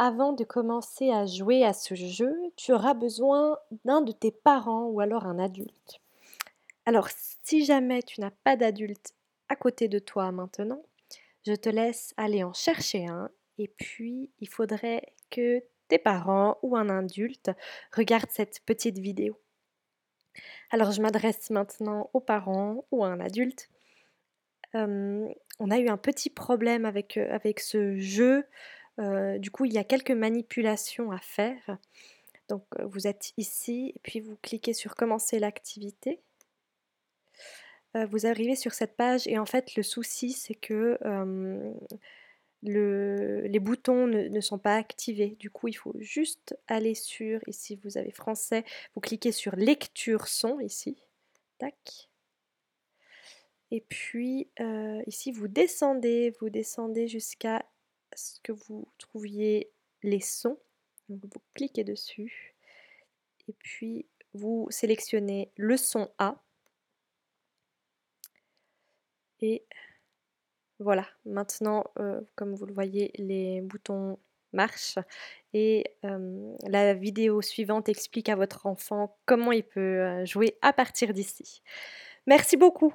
avant de commencer à jouer à ce jeu, tu auras besoin d'un de tes parents ou alors un adulte. Alors, si jamais tu n'as pas d'adulte à côté de toi maintenant, je te laisse aller en chercher un et puis il faudrait que tes parents ou un adulte regardent cette petite vidéo. Alors je m'adresse maintenant aux parents ou à un adulte. on a eu un petit problème avec, avec ce jeu. Du coup, il y a quelques manipulations à faire. Donc vous êtes ici et puis vous cliquez sur commencer l'activité. vous arrivez sur cette page et en fait le souci c'est que les boutons ne, sont pas activés. Du coup, il faut juste aller sur, ici vous avez français, vous cliquez sur lecture son ici. Tac. Et puis euh, ici vous descendez, vous descendez jusqu'à que vous trouviez les sons. vous cliquez dessus. Et puis vous sélectionnez le son A. Et voilà, maintenant, euh, comme vous le voyez, les boutons marchent et la vidéo suivante explique à votre enfant comment il peut jouer à partir d'ici. Merci beaucoup.